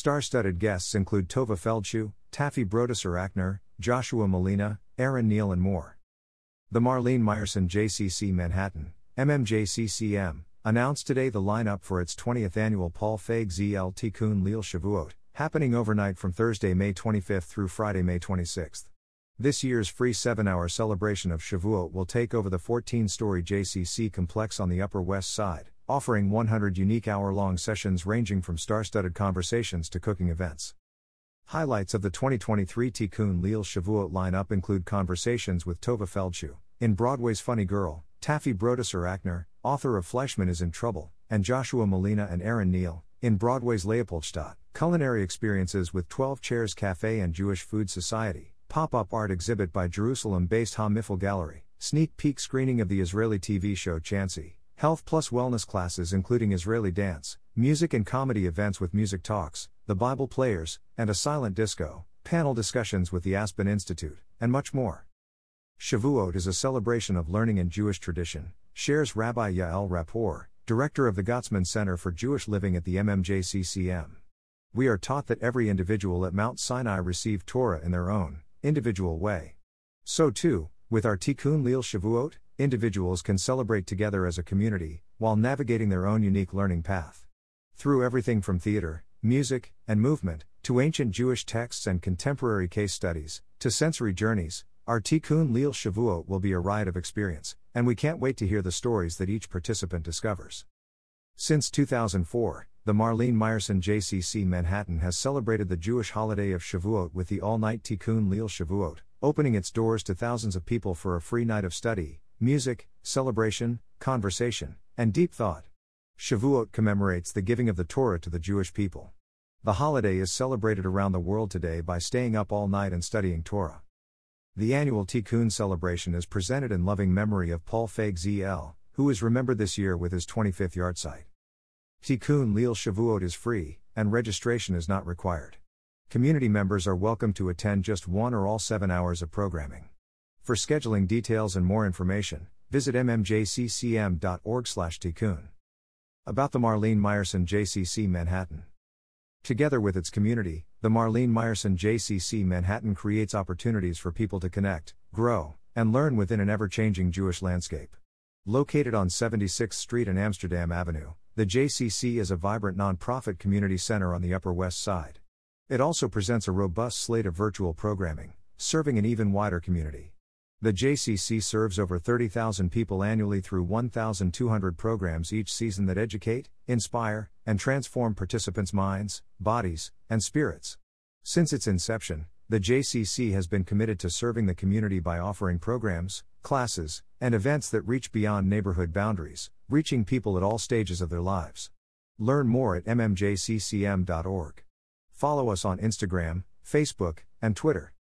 Star studded guests include Tovah Feldshuh, Taffy Brodesser Akner, Joshua Malina, Aaron Neil, and more. The Marlene Meyerson JCC Manhattan, MMJCCM, announced today the lineup for its 20th annual Paul Feig ZL Tikkun Leil Shavuot, happening overnight from Thursday, May 25 through Friday, May 26. This year's free 7 hour celebration of Shavuot will take over the 14 story JCC complex on the Upper West Side, offering 100 unique hour long sessions ranging from star studded conversations to cooking events. Highlights of the 2023 Tikkun Leil Shavuot lineup include conversations with Tovah Feldshuh, in Broadway's Funny Girl, Taffy Brodesser Akner, author of Fleischman is in Trouble, and Joshua Malina and Aaron Neil, in Broadway's Leopoldstadt, culinary experiences with 12 Chairs Cafe and Jewish Food Society, pop up art exhibit by Jerusalem based Ha Mifal Gallery, sneak peek screening of the Israeli TV show Chanshi, health plus wellness classes including Israeli dance, music and comedy events with music talks, the Bible players, and a silent disco, panel discussions with the Aspen Institute, and much more. Shavuot is a celebration of learning and Jewish tradition, shares Rabbi Yael Rapport, director of the Gottesman Center for Jewish Living at the MMJCCM. We are taught that every individual at Mount Sinai received Torah in their own, individual way. So too, with our Tikkun Leil Shavuot, individuals can celebrate together as a community, while navigating their own unique learning path. Through everything from theater, music, and movement, to ancient Jewish texts and contemporary case studies, to sensory journeys, our Tikkun Leil Shavuot will be a ride of experience, and we can't wait to hear the stories that each participant discovers. Since 2004, the Marlene Meyerson JCC Manhattan has celebrated the Jewish holiday of Shavuot with the all night Tikkun Leil Shavuot, opening its doors to thousands of people for a free night of study, music, celebration, conversation, and deep thought. Shavuot commemorates the giving of the Torah to the Jewish people. The holiday is celebrated around the world today by staying up all night and studying Torah. The annual Tikkun celebration is presented in loving memory of Paul Feig ZL, who is remembered this year with his 25th yahrzeit. Tikkun Leil Shavuot is free, and registration is not required. Community members are welcome to attend just one or all seven hours of programming. For scheduling details and more information, visit mmjccm.org/tikkun. About the Marlene Meyerson JCC Manhattan. Together with its community, the Marlene Meyerson JCC Manhattan creates opportunities for people to connect, grow, and learn within an ever changing Jewish landscape. Located on 76th Street and Amsterdam Avenue, the JCC is a vibrant nonprofit community center on the Upper West Side. It also presents a robust slate of virtual programming, serving an even wider community. The JCC serves over 30,000 people annually through 1,200 programs each season that educate, inspire, and transform participants' minds, bodies, and spirits. Since its inception, the JCC has been committed to serving the community by offering programs, classes, and events that reach beyond neighborhood boundaries, reaching people at all stages of their lives. Learn more at mmjccm.org. Follow us on Instagram, Facebook, and Twitter.